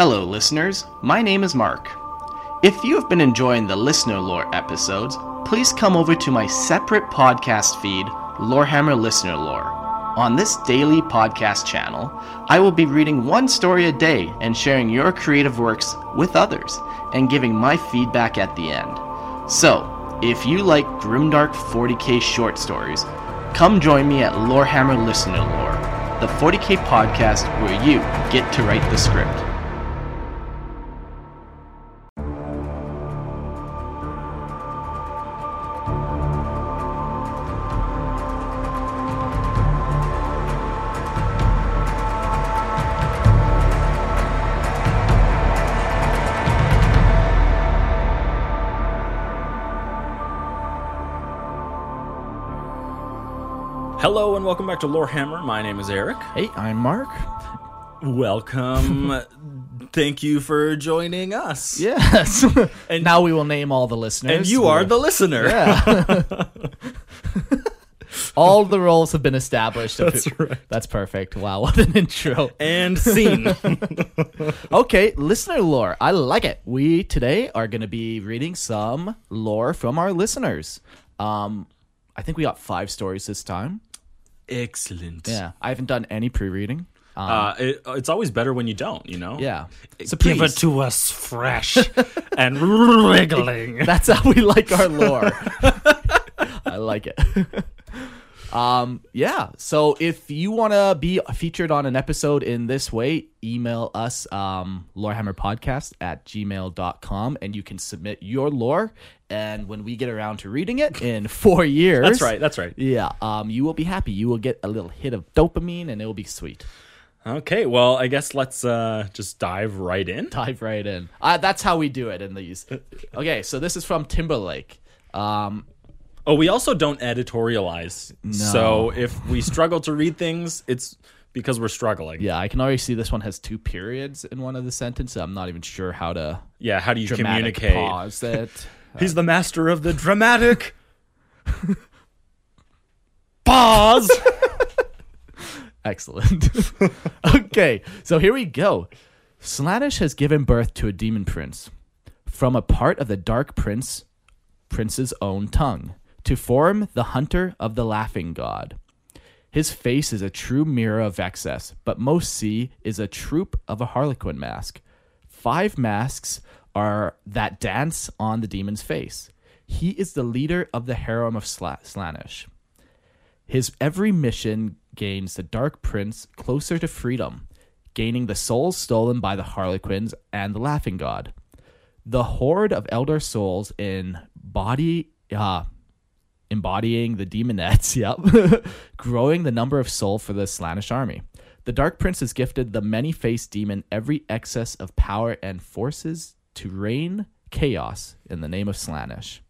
Hello, listeners. My name is Mark. If you have been enjoying the listener lore episodes, please come over to my separate podcast feed, Lorehammer Listener Lore. On this daily podcast channel, I will be reading one story a day and sharing your creative works with others and giving my feedback at the end. So, if you like Grimdark 40k short stories, come join me at Lorehammer Listener Lore, the 40k podcast where you get to write the script. Welcome back to Lorehammer. My name is Eric. Hey, I'm Mark. Welcome. Thank you for joining us. Yes. And- now we will name all the listeners. And you are the listener. Yeah. all the roles have been established. That's right. That's perfect. Wow, what an intro. And scene. Okay, listener lore. I like it. We today are going to be reading some lore from our listeners. Um, I think we got five stories this time. Excellent. Yeah, I haven't done any pre-reading. Um, Uh, it, it's always better when you don't, you know? yeah, so Give please. it to us fresh and wriggling. That's how we like our lore. I like it. um, yeah. So if you want to be featured on an episode in this way, email us um, lorehammerpodcast at gmail.com and you can submit your lore. And when we get around to reading it in four years, That's right. That's right. Yeah, um, you will be happy. You will get a little hit of dopamine, and it will be sweet. Okay. Well, I guess let's uh, just dive right in. dive right in. Uh, that's how we do it in these. Okay, so this is from Timberlake. Um, Oh, we also don't editorialize. So if we struggle to read things, it's because we're struggling. yeah, I can already see this one has two periods in one of the sentences. I'm not even sure how to Yeah. How do you communicate? pause it. He's the master of the dramatic pause. Excellent. okay, so here we go. Slaanesh has given birth to a demon prince from a part of the dark prince prince's own tongue to form the hunter of the laughing god. His face is a true mirror of excess, but most see is a troop of a harlequin mask. Five masks are that dance on the demon's face. He is the leader of the harem of Sla- Slaanesh. His every mission gains the Dark Prince closer to freedom, gaining the souls stolen by the Harlequins and the Laughing God. The horde of elder souls in body, uh, embodying the demonettes, yep, growing the number of soul for the Slaanesh army. The Dark Prince has gifted the many-faced demon every excess of power and forces to reign chaos in the name of Slaanesh.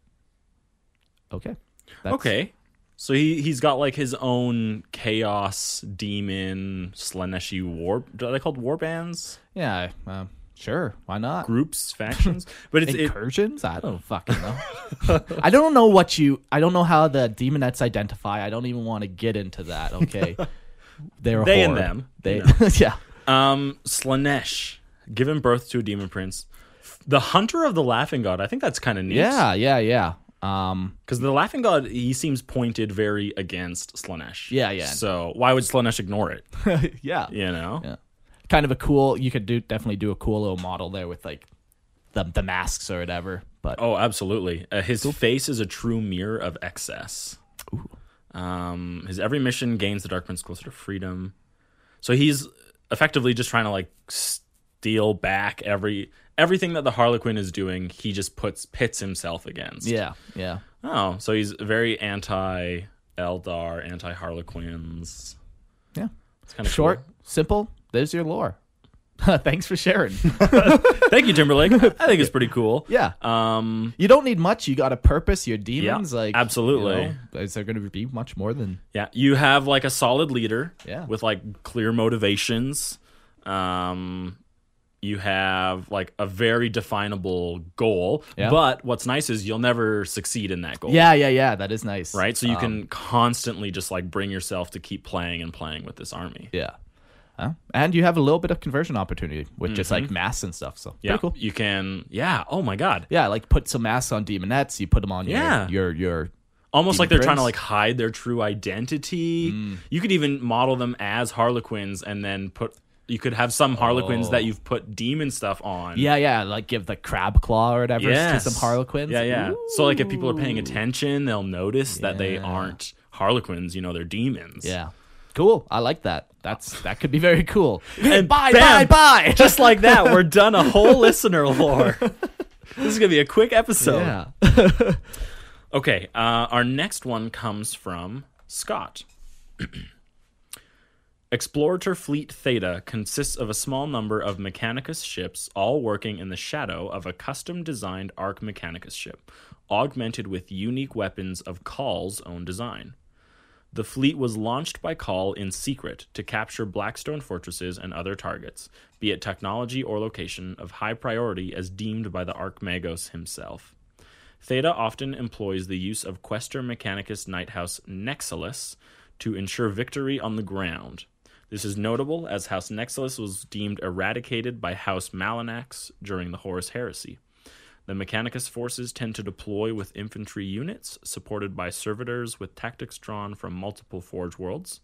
Okay. That's- okay. So he he's got like his own chaos demon Slaaneshi war. Are they called war bands? Yeah, uh, sure. Why not? Groups, factions? But it's it, Incursions? I don't fucking know. I don't know what you. I don't know how the demonettes identify. I don't even want to get into that. Okay, they're a They and them, They, yeah, um Slaanesh given birth to a demon prince. The hunter of the laughing god. I think that's kind of neat. yeah, yeah, yeah. Um, Because the laughing god, he seems pointed very against Slaanesh. Yeah, yeah. So why would Slaanesh ignore it? yeah, You know? yeah. Kind of a cool. You could do definitely do a cool little model there with like the the masks or whatever. But Oh, absolutely. Uh, his face is a true mirror of excess. Um, his every mission gains the Dark Prince closer to freedom. So he's effectively just trying to like steal back every everything that the Harlequin is doing. He just puts pits himself against. yeah, yeah. Oh, so he's very anti Eldar, anti Harlequins. Yeah. It's kind of Short, simple. There's your lore. Thanks for sharing. Thank you, Timberlake. I think it's pretty cool. yeah. Um, You don't need much. You got a purpose. Your demons, like absolutely. you know, is there going to be much more than? Yeah, you have like a solid leader. Yeah. With like clear motivations. Um, you have like a very definable goal. Yeah. But what's nice is you'll never succeed in that goal. Yeah, yeah, yeah. That is nice. Right. So you Um, can constantly just like bring yourself to keep playing and playing with this army. Yeah. And you have a little bit of conversion opportunity with just like masks and stuff. So Mm-hmm. Yeah, pretty cool. you can. Yeah. Oh my god. Yeah, like put some masks on demonettes. You put them on Yeah. your your your. Almost Demon like they're trying to like hide their true identity. Mm. You could even model them as Harlequins and then put. You could have some Harlequins Oh. that you've put demon stuff on. Yeah, yeah, like give the crab claw or whatever Yes. to some harlequins. Yeah, yeah. So like if people are paying attention, they'll notice that they aren't Harlequins. You know, they're demons. Yeah. Cool. I like that. That's that could be very cool. And bye, bam! bye, bye. Just like that, we're done a whole listener lore. This is gonna be a quick episode. yeah. Okay, uh, our next one comes from Scott. Explorator Fleet Theta consists of a small number of Mechanicus ships, all working in the shadow of a custom designed Ark Mechanicus ship, augmented with unique weapons of Cawl's own design. The fleet was launched by Cawl in secret to capture Blackstone fortresses and other targets, be it technology or location, of high priority as deemed by the Archmagos himself. Theta often employs the use of Questor Mechanicus Knighthouse Nexilus to ensure victory on the ground. This is notable as House Nexilus was deemed eradicated by House Malinax during the Horus Heresy. The Mechanicus forces tend to deploy with infantry units, supported by servitors with tactics drawn from multiple Forge worlds,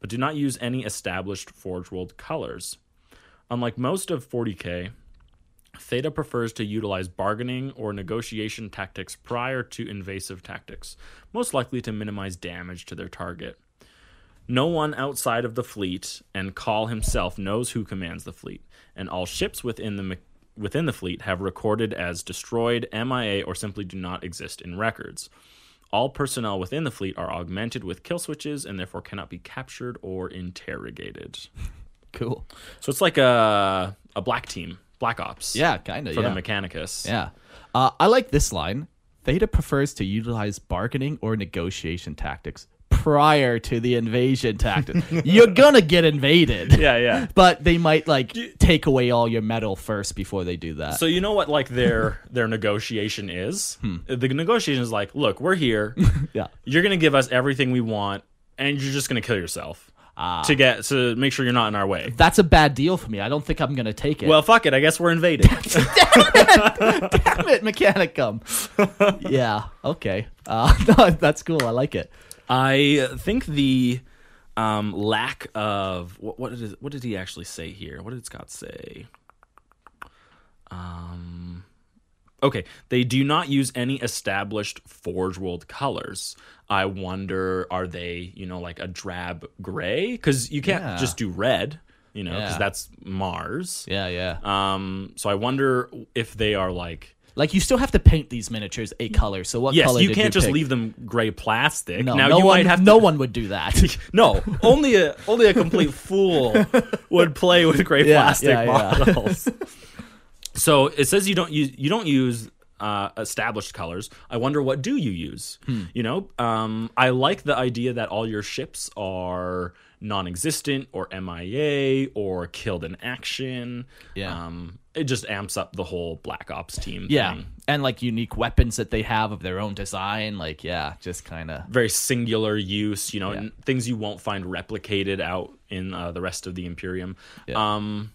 but do not use any established Forge world colors. Unlike most of 40k, Theta prefers to utilize bargaining or negotiation tactics prior to invasive tactics, most likely to minimize damage to their target. No one outside of the fleet and Cawl himself knows who commands the fleet, and all ships within the within the fleet have recorded as destroyed, MIA, or simply do not exist in records. All personnel within the fleet are augmented with kill switches and therefore cannot be captured or interrogated. Cool. So it's like a a black team, black ops. Yeah, kind of. For yeah. the Mechanicus. Yeah. Uh, I like this line. Theta prefers to utilize bargaining or negotiation tactics prior to the invasion tactic. You're gonna get invaded. Yeah, yeah. But they might like take away all your metal first before they do that. So you know what like their their negotiation is? Hmm. The negotiation is like, look, we're here. yeah. You're gonna give us everything we want, and you're just gonna kill yourself Ah. to get to make sure you're not in our way. That's a bad deal for me. I don't think I'm gonna take it. Well, fuck it. I guess we're invaded. damn it, Mechanicum. yeah. Okay. Uh, no, that's cool. I like it. I think the um, lack of what, what did what did he actually say here? What did Scott say? Um, okay, they do not use any established Forge World colors. I wonder, are they you know like a drab gray? Because you can't Yeah. just do red, you know, because Yeah. that's Mars. Yeah. Yeah. Um, so I wonder if they are like. Like you still have to paint these miniatures a color. So what Yes, color? you can't just pick? leave them gray plastic. No, now no you one. might have to, no one would do that. No, only a only a complete fool would play with gray Yeah, plastic yeah, yeah. models. so it says you don't use you don't use uh, established colors. I wonder what do you use? Hmm. You know, um, I like the idea that all your ships are non-existent or MIA or killed in action. Yeah. um, it just amps up the whole Black Ops team. Yeah, thing. and like unique weapons that they have of their own design. Like, yeah, just kind of. very singular use, you know, Yeah. and things you won't find replicated out in uh, the rest of the Imperium. Yeah. Um,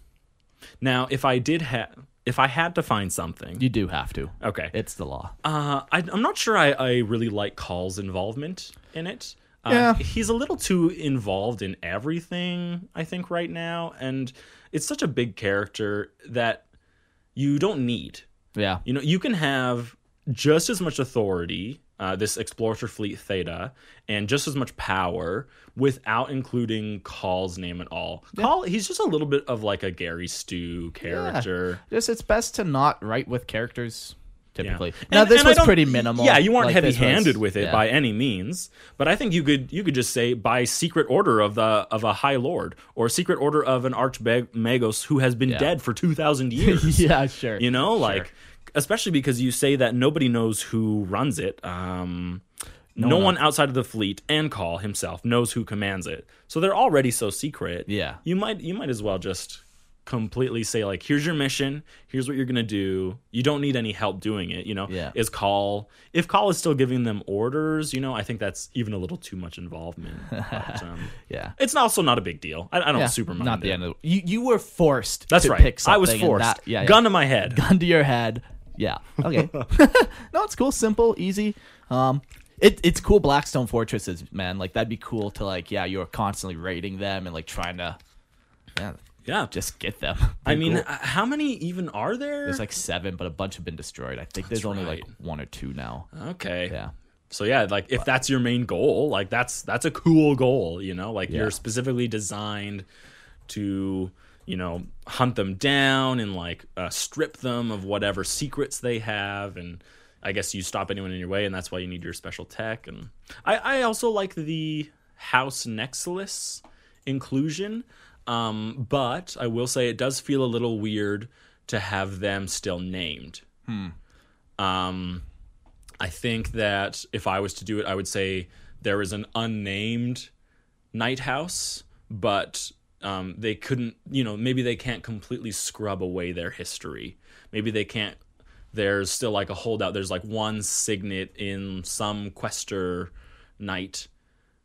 now, if I did have, if I had to find something, You do have to. okay, It's the law. uh, I, I'm not sure I, I really like Cawl's involvement in it. Uh, Yeah. he's a little too involved in everything, I think, right now, and it's such a big character that you don't need. Yeah. You know, you can have just as much authority, uh, this Explorer Fleet Theta, and just as much power without including Cawl's name at all. Cawl, he's just a little bit of like a Gary Stu character. Just it's best to not write with characters. Yeah. Typically. Now And- this and was pretty minimal. Yeah, you weren't Like, heavy-handed was- with it yeah. by any means, but I think you could you could just say by secret order of the of a high lord or secret order of an archmagos who has been Yeah. dead for two thousand years. yeah, sure. you know like especially because you say that nobody knows who runs it um no, one outside of the fleet and Cawl himself knows who commands it so they're already so secret Yeah. you might you might as well just completely say like here's your mission here's what you're gonna do you don't need any help doing it you know Yeah. is Cawl if Cawl is still giving them orders you know i think that's even a little too much involvement but, um, Yeah. it's also not a big deal i, I don't yeah. super mind Not the it. end of the, you. You were forced. that's to right i was forced That, yeah, yeah. gun to my head gun to your head. Yeah. Okay. no, it's cool, simple, easy. Um, it it's cool. Blackstone fortresses, man. Like that'd be cool to like. Yeah, you're constantly raiding them and like trying to, yeah, yeah just get them. i Pretty mean cool. uh, how many even are there there's like seven, but a bunch have been destroyed. I think there's only like one or two now. okay Yeah. So yeah, like if that's your main goal, like that's that's a cool goal, you know? Like Yeah. you're specifically designed to, you know, hunt them down and like uh, strip them of whatever secrets they have and I guess you stop anyone in your way and that's why you need your special tech and I I also like the House Nexus inclusion. Um, but I will say it does feel a little weird to have them still named. Um, I think that if I was to do it, I would say there is an unnamed knight house, but um, they couldn't, you know, maybe they can't completely scrub away their history. Maybe they can't. There's still like a holdout. There's like one signet in some Questor Knight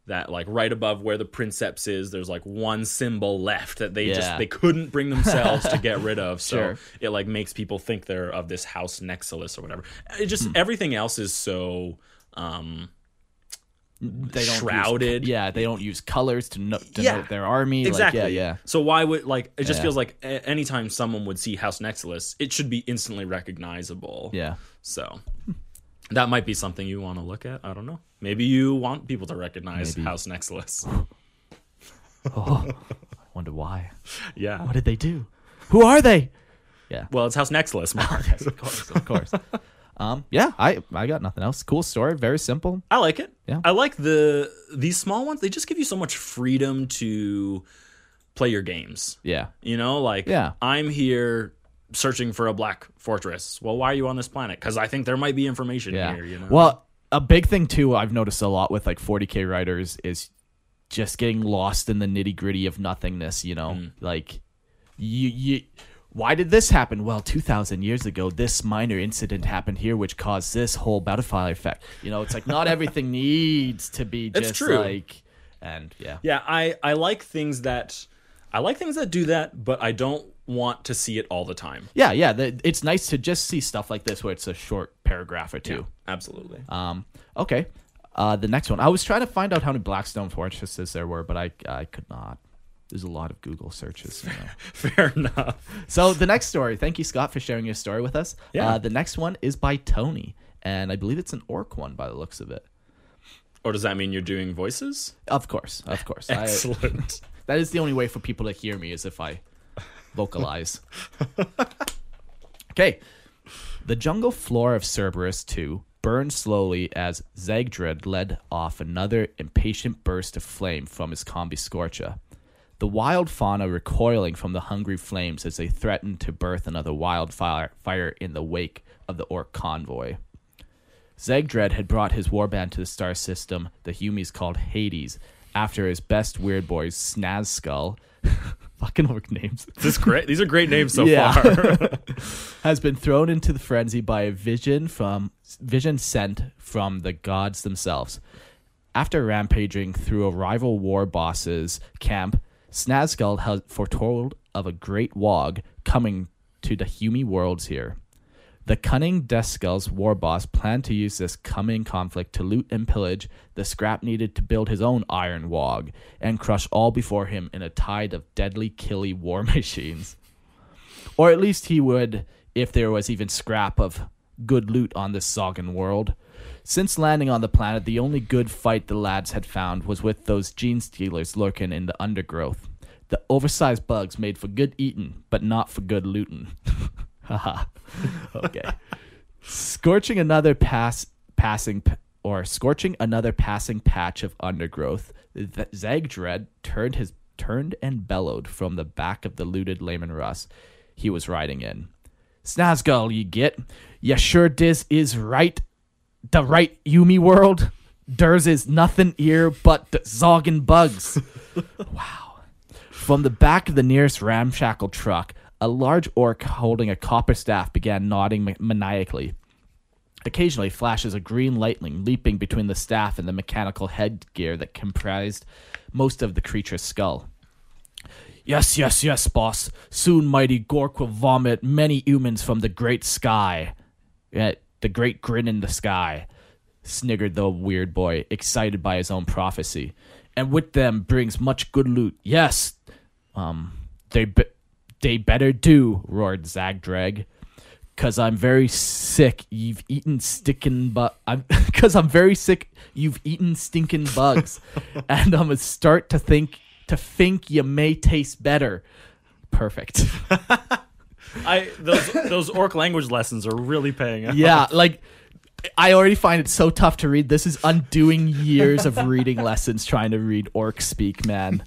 that like right above where the princeps is there's like one symbol left that they just they couldn't bring themselves to get rid of so Sure. it like makes people think they're of this house nexus or whatever it just Hmm. everything else is so um They don't Shrouded. Use, yeah, they don't use colors to note to Yeah. note their army. exactly Like, yeah, yeah. so why would like it just Yeah. feels like a- anytime someone would see house nexus it should be instantly recognizable Yeah. so that might be something you want to look at i don't know maybe you want people to recognize Maybe. house nexus Oh, I wonder why. yeah What did they do? Who are they? Yeah. well it's house nexus Mark. Yes, of course, of course. um, yeah, I I got nothing else. Cool story, very simple. I like it. Yeah. I like the these small ones. They just give you so much freedom to play your games. Yeah, You know, like Yeah. I'm here searching for a black fortress. Well, why are you on this planet? Because I think there might be information yeah. here. You know. Well, a big thing too I've noticed a lot with like 40k writers is just getting lost in the nitty gritty of nothingness. You know, Mm. like you you. Why did this happen? Well, 2,000 years ago, this minor incident happened here, which caused this whole butterfly effect. You know, it's like not everything needs to be It's just true. like, and yeah. yeah, I I like things that I like things that do that, but I don't want to see it all the time. Yeah, yeah. The, it's nice to just see stuff like this where it's a short paragraph or two. Absolutely. Um, okay. Uh, the next one. I was trying to find out how many Blackstone fortresses there were, but I I could not. There's a lot of Google searches. You know. Fair enough. so the next story. Thank you, Scott, for sharing your story with us. Yeah. Uh, the next one is by Tony, and I believe it's an orc one by the looks of it. Or does that mean you're doing voices? Of course, of course. I, Excellent. that is the only way for people to hear me is if I vocalize. okay. The jungle floor of Cerberus 2 burned slowly as Zagdred led off another impatient burst of flame from his combi Scorcha. The wild fauna recoiling from the hungry flames as they threatened to birth another wildfire fire in the wake of the orc convoy. Zegdred had brought his warband to the star system the Humies called Hades after his best weird boys Snazskull, fucking orc names, this is great. These are great names so Yeah. far. has been thrown into the frenzy by a vision from vision sent from the gods themselves. After rampaging through a rival war boss's camp, Snazgul had foretold of a great Waaagh coming to the Humie worlds here. The cunning Deathskull's war boss planned to use this coming conflict to loot and pillage the scrap needed to build his own iron Waaagh and crush all before him in a tide of deadly killy war machines. Or at least he would if there was even scrap of good loot on this Zogan world. Since landing on the planet, the only good fight the lads had found was with those genestealers lurking in the undergrowth. The oversized bugs made for good eating, but not for good looting. Haha. okay. Scorching another pass passing or scorching another passing patch of undergrowth, Zagdred turned his turned and bellowed from the back of the looted Leman Russ he was riding in. Snazgull, ye git. Ye sure dis is right? The right Yumi world? Ders is nothing here but Zoggin bugs. wow. From the back of the nearest ramshackle truck, a large orc holding a copper staff began nodding maniacally. Occasionally, flashes of green lightning leaping between the staff and the mechanical headgear that comprised most of the creature's skull. Yes, yes, yes, boss. Soon mighty Gork will vomit many humans from the great sky. Yeah, the great grin in the sky, sniggered the weird boy, excited by his own prophecy. And with them brings much good loot. Yes, um, they be- they better do, roared Zagdrag. Cause I'm very sick. You've eaten sticking but I'm cause I'm very sick. You've eaten stinking bugs, and I'm gonna start to think to think you may taste better. Perfect. I those those orc language lessons are really paying off. yeah, like I already find it so tough to read. This is undoing years of reading lessons trying to read orc speak, man.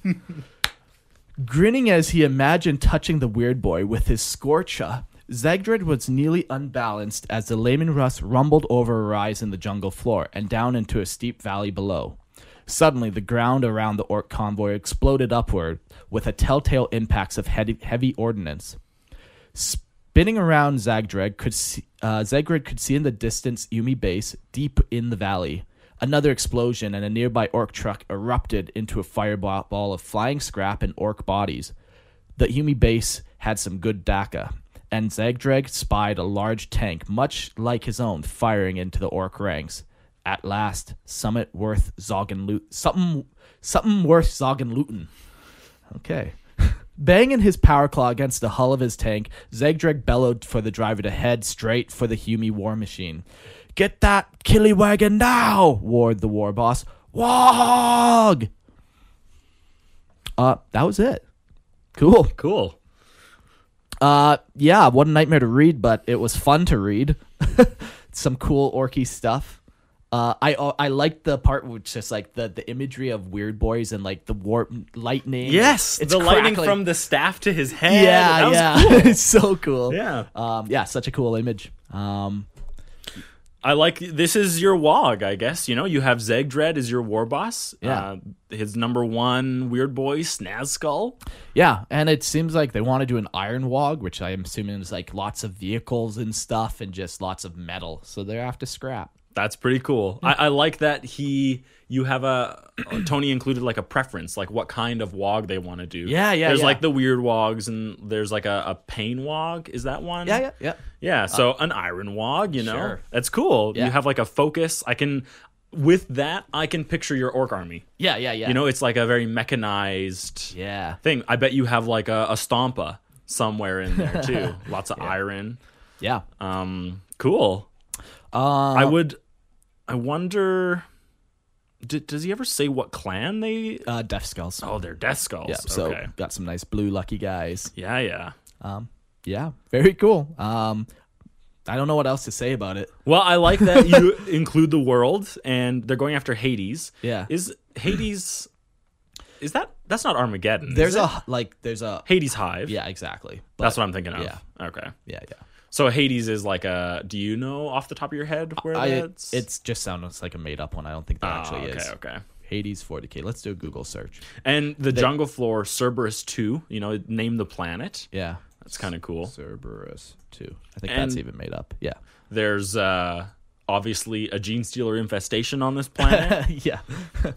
Grinning as he imagined touching the weird boy with his scorcha, Zegdred was nearly unbalanced as the Leman Russ rumbled over a rise in the jungle floor and down into a steep valley below. Suddenly, the ground around the orc convoy exploded upward with a telltale impacts of heavy, heavy ordnance. Spinning around Zagdreg could see, uh, Zegred could see in the distance Yumi base deep in the valley. Another explosion and a nearby orc truck erupted into a fireball of flying scrap and orc bodies. The Yumi base had some good dakka, and Zagdreg spied a large tank, much like his own, firing into the orc ranks. At last, summit worth Zoggen loot something something worth Zoggen lootin'. Okay. Banging his power claw against the hull of his tank, Zegdreg bellowed for the driver to head straight for the Hume war machine. Get that killy wagon now, roared the war boss. Waaagh! Uh, that was it. Cool. Cool. Uh, yeah, what a nightmare to read, but it was fun to read. Some cool orky stuff. Uh, I I liked the part which just like the, the imagery of weird boys and like the warp lightning. Yes, It's the lightning from the staff to his head. yeah yeah cool. it's so cool Yeah. um yeah such a cool image um I like this is your Waaagh, I guess. You know, you have Zegdred as your war boss. Yeah. Uh, his number one weird boy, Snazskull. yeah and it seems like they want to do an iron Waaagh which i'm assuming is like lots of vehicles and stuff and just lots of metal so they're after scrap That's pretty cool. I, I like that he you have a Tony included like a preference, like what kind of Waaagh they want to do. Yeah, yeah, There's yeah. like the weird Waaaghs and there's like a, a pain Waaagh. Is that one? yeah yeah yeah Yeah, so an iron Waaagh, you know, Sure. that's cool. Yeah. You have like a focus. I can, with that, I can picture your orc army. yeah yeah yeah You know, it's like a very mechanized yeah thing. I bet you have like a, a stompa somewhere in there too. Lots of iron. yeah Um, cool. uh I would. I wonder. D- does he ever say what clan they? uh death skulls Oh, they're Death Skulls. yeah so okay. got some nice blue lucky guys Yeah, yeah. um yeah very cool um i don't know what else to say about it Well, I like that you include the world, and they're going after Hades. Yeah. Is Hades? Is that that's not Armageddon? is there's it? a like there's a Hades Hive. yeah exactly but, that's what I'm thinking of. yeah. Okay. yeah yeah So Hades is like a. Do you know off the top of your head where I, that's? it's just sounds like a made up one i don't think that Oh, actually okay, is okay. Okay. Hades 40k let's do a google search And the jungle floor, Cerberus two. You know, name the planet. yeah That's kind of cool. Cerberus 2 i think And- that's even made up yeah There's uh obviously a genestealer infestation on this planet. yeah.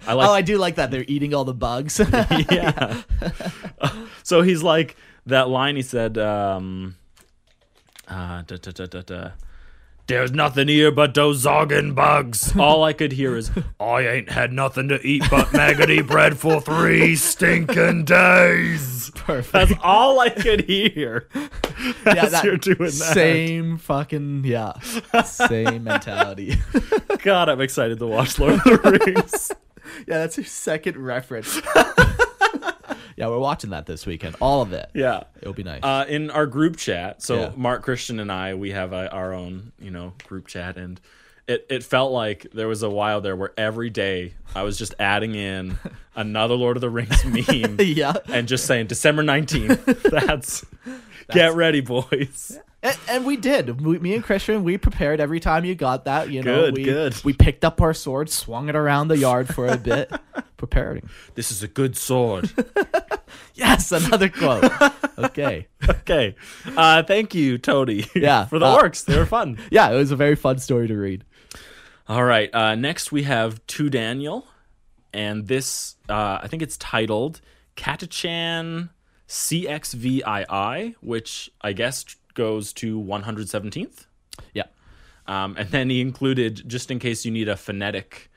I like oh, I do like that. They're eating all the bugs. yeah. so he's like that line he said, um, uh, da, da, da, da, da. There's nothing here but those zogging bugs. All I could hear is, I ain't had nothing to eat but maggoty bread for three stinking days. Perfect. That's all I could hear. yeah, As you're doing that. Same fucking yeah. Same mentality. God, I'm excited to watch Lord of the Rings. yeah, that's your second reference. Yeah, we're watching that this weekend. All of it. yeah. It'll be nice. uh, in our group chat. So Yeah. Mark Christian and I, we have a, our own, you know, group chat, and it it felt like there was a while there where every day I was just adding in another Lord of the Rings meme yeah. and just saying December 19th. That's, get ready, boys. And, and we did. We, me and Christian, we prepared every time you got that. You know, Good, we, good. We picked up our sword, swung it around the yard for a bit, preparing. This is a good sword. Yes, another quote. Okay. okay. Uh, thank you, Tony. Yeah, for the uh, orcs. They were fun. Yeah, it was a very fun story to read. All right. Uh, next, we have To Daniel. And this, uh, I think it's titled Katachan CXVII, which I guess goes to 117th. Yeah. Um, and then he included, just in case you need a phonetic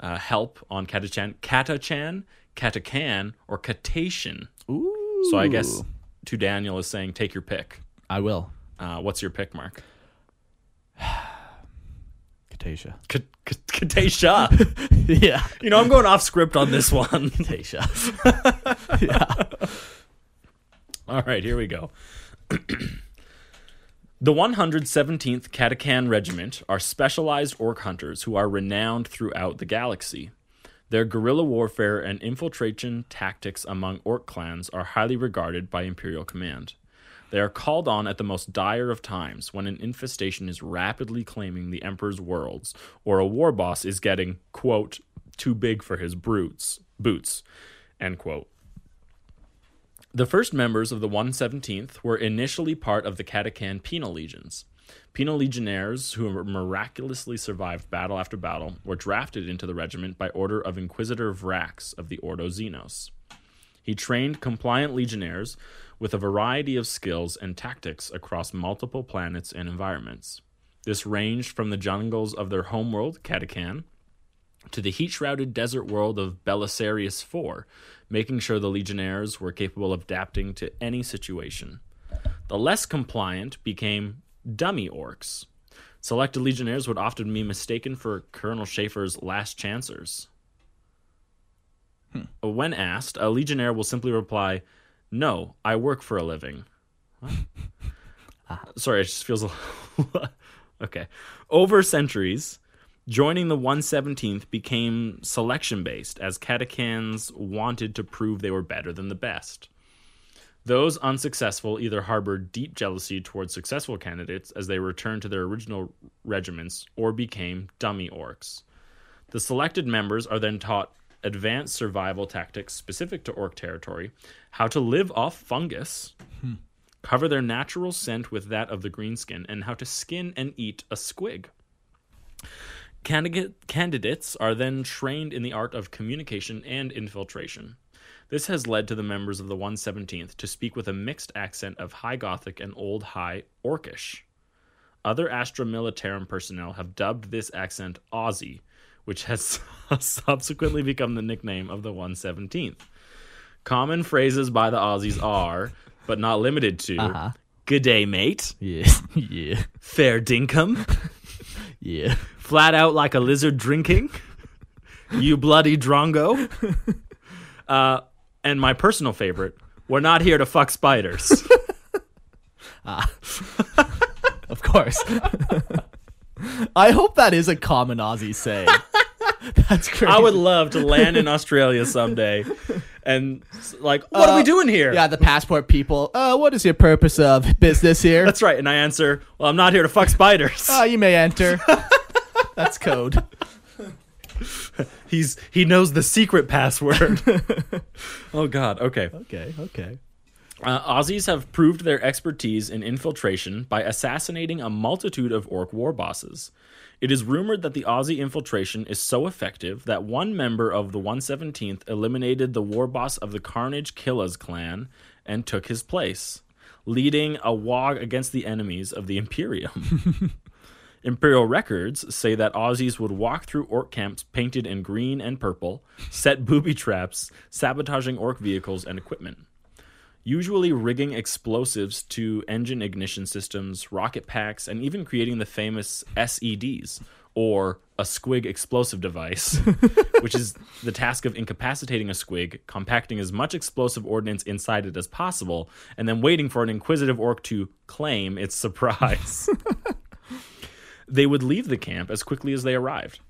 uh, help on Katachan, Katachan, Katakan, or Katation. Ooh. So I guess To Daniel is saying, take your pick. I will. Uh, what's your pick, Mark? K- Katasha. yeah. you know, I'm going off script on this one. Katasha. Yeah. All right, here we go. the 117th Katakan Regiment are specialized orc hunters who are renowned throughout the galaxy. Their guerrilla warfare and infiltration tactics among orc clans are highly regarded by Imperial Command. They are called on at the most dire of times when an infestation is rapidly claiming the Emperor's worlds or a war boss is getting, quote, too big for his brutes, boots, end quote. The first members of the 117th were initially part of the Katakan Penal Legions. Penal Legionnaires, who miraculously survived battle after battle, were drafted into the regiment by order of Inquisitor Vrax of the Ordo Xenos. He trained compliant legionnaires with a variety of skills and tactics across multiple planets and environments. This ranged from the jungles of their homeworld, Katakan, to the heat shrouded desert world of Belisarius IV, making sure the legionnaires were capable of adapting to any situation. The less compliant became dummy orcs. Selected legionnaires would often be mistaken for Colonel Schaeffer's last chancers. Hmm. When asked, a legionnaire will simply reply, No, I work for a living. Sorry, it just feels a little. okay. Over centuries, joining the 117th became selection based as Katakans wanted to prove they were better than the best. Those unsuccessful either harbored deep jealousy towards successful candidates as they returned to their original regiments or became dummy orcs. The selected members are then taught advanced survival tactics specific to orc territory, how to live off fungus, hmm. cover their natural scent with that of the greenskin, and how to skin and eat a squig. Candidate, candidates are then trained in the art of communication and infiltration. This has led to the members of the 117th to speak with a mixed accent of High Gothic and Old High Orcish. Other Astra Militarum personnel have dubbed this accent Aussie, which has subsequently become the nickname of the 117th. Common phrases by the Aussies are, but not limited to, Uh-huh. Good day, mate. Yeah. yeah. Fair dinkum. Yeah. Flat out like a lizard drinking. you bloody drongo. Uh, and my personal favorite, we're not here to fuck spiders. ah. Of course. I hope that is a common Aussie saying. That's crazy. I would love to land in Australia someday and like, what are we Uh, doing here? Yeah, the passport people. Uh, what is your purpose of business here? That's right. And I answer, well, I'm not here to fuck spiders. Uh, you may enter. That's code. He's he knows the secret password. oh God. Okay. Okay, okay. Uh, Aussies have proved their expertise in infiltration by assassinating a multitude of orc war bosses. It is rumored that the Aussie infiltration is so effective that one member of the 117th eliminated the war boss of the Carnage Killas clan and took his place, leading a Waaagh against the enemies of the Imperium. Imperial records say that Aussies would walk through orc camps painted in green and purple, set booby traps, sabotaging orc vehicles and equipment usually rigging explosives to engine ignition systems, rocket packs, and even creating the famous SEDs, or a squig explosive device, which is the task of incapacitating a squig, compacting as much explosive ordnance inside it as possible, and then waiting for an inquisitive orc to claim its surprise. they would leave the camp as quickly as they arrived.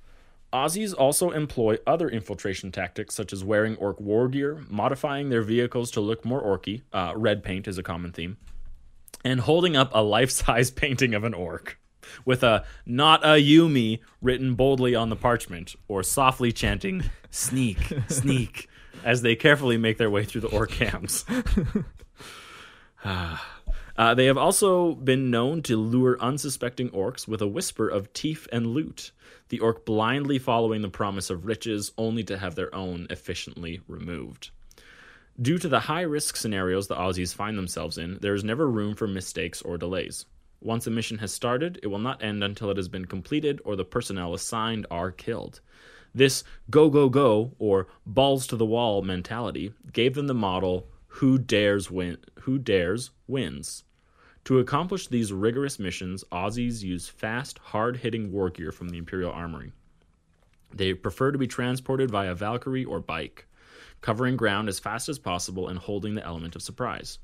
Aussies also employ other infiltration tactics, such as wearing orc war gear, modifying their vehicles to look more orky. Uh, red paint is a common theme, and holding up a life-size painting of an orc with a "Not a Yumi" written boldly on the parchment, or softly chanting "Sneak, sneak," as they carefully make their way through the orc camps. Uh, they have also been known to lure unsuspecting orcs with a whisper of teeth and loot, the orc blindly following the promise of riches only to have their own efficiently removed. Due to the high risk scenarios the Aussies find themselves in, there is never room for mistakes or delays. Once a mission has started, it will not end until it has been completed or the personnel assigned are killed. This go, go, go, or balls to the wall mentality gave them the model who dares win who dares wins. To accomplish these rigorous missions, Aussies use fast, hard-hitting war gear from the Imperial Armory. They prefer to be transported via Valkyrie or bike, covering ground as fast as possible and holding the element of surprise.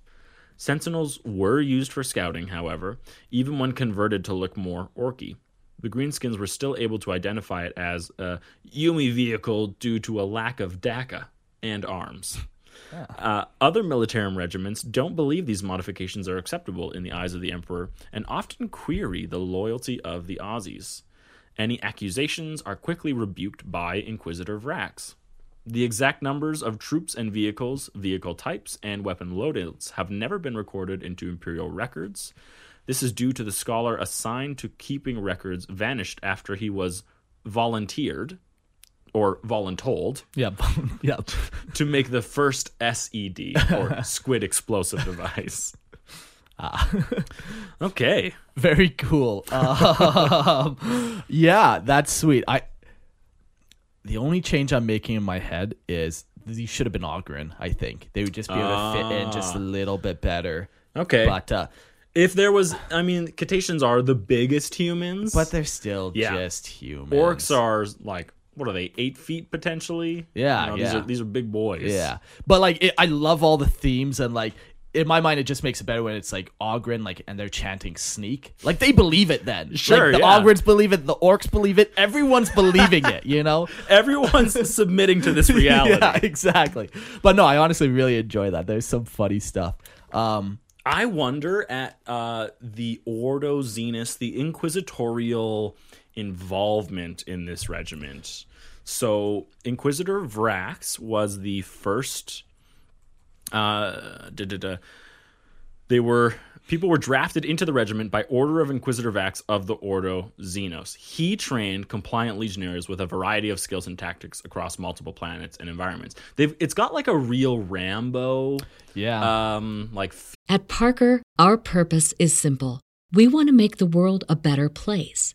Sentinels were used for scouting, however, even when converted to look more orky. The Greenskins were still able to identify it as a Yumi vehicle due to a lack of dakka and arms. Uh, other militarum regiments don't believe these modifications are acceptable in the eyes of the Emperor and often query the loyalty of the Aussies. Any accusations are quickly rebuked by Inquisitor Vrax. The exact numbers of troops and vehicles, vehicle types, and weapon loadouts have never been recorded into Imperial records. This is due to the scholar assigned to keeping records vanished after he was volunteered or voluntold Yeah, yeah. to make the first SED or squid explosive device. Okay. Very cool. Um, yeah, that's sweet. I the only change I'm making in my head is these should have been Ogryn. I think they would just be able to fit in just a little bit better. Okay. But uh, if there was, I mean, Catachans are the biggest humans, but they're still Yeah. just humans. orcs are like what are they? Eight feet potentially. Yeah, You know, These are these are big boys. Yeah, but like it, I love all the themes and like in my mind it just makes it better when it's like Ogryn like and they're chanting sneak like they believe it then Sure, like, the yeah. Ogryns believe it the orcs believe it everyone's believing it you know Everyone's submitting to this reality. yeah exactly but no I honestly really enjoy that there's some funny stuff um I wonder at uh, the Ordo Xenos, the inquisitorial involvement in this regiment. So Inquisitor Vrax was the first. Uh, da, da, da. They were people were drafted into the regiment by order of Inquisitor Vax of the Ordo Xenos. He trained compliant legionnaires with a variety of skills and tactics across multiple planets and environments. They've it's got like a real Rambo, yeah um, like At Parker, our purpose is simple. We want to make the world a better place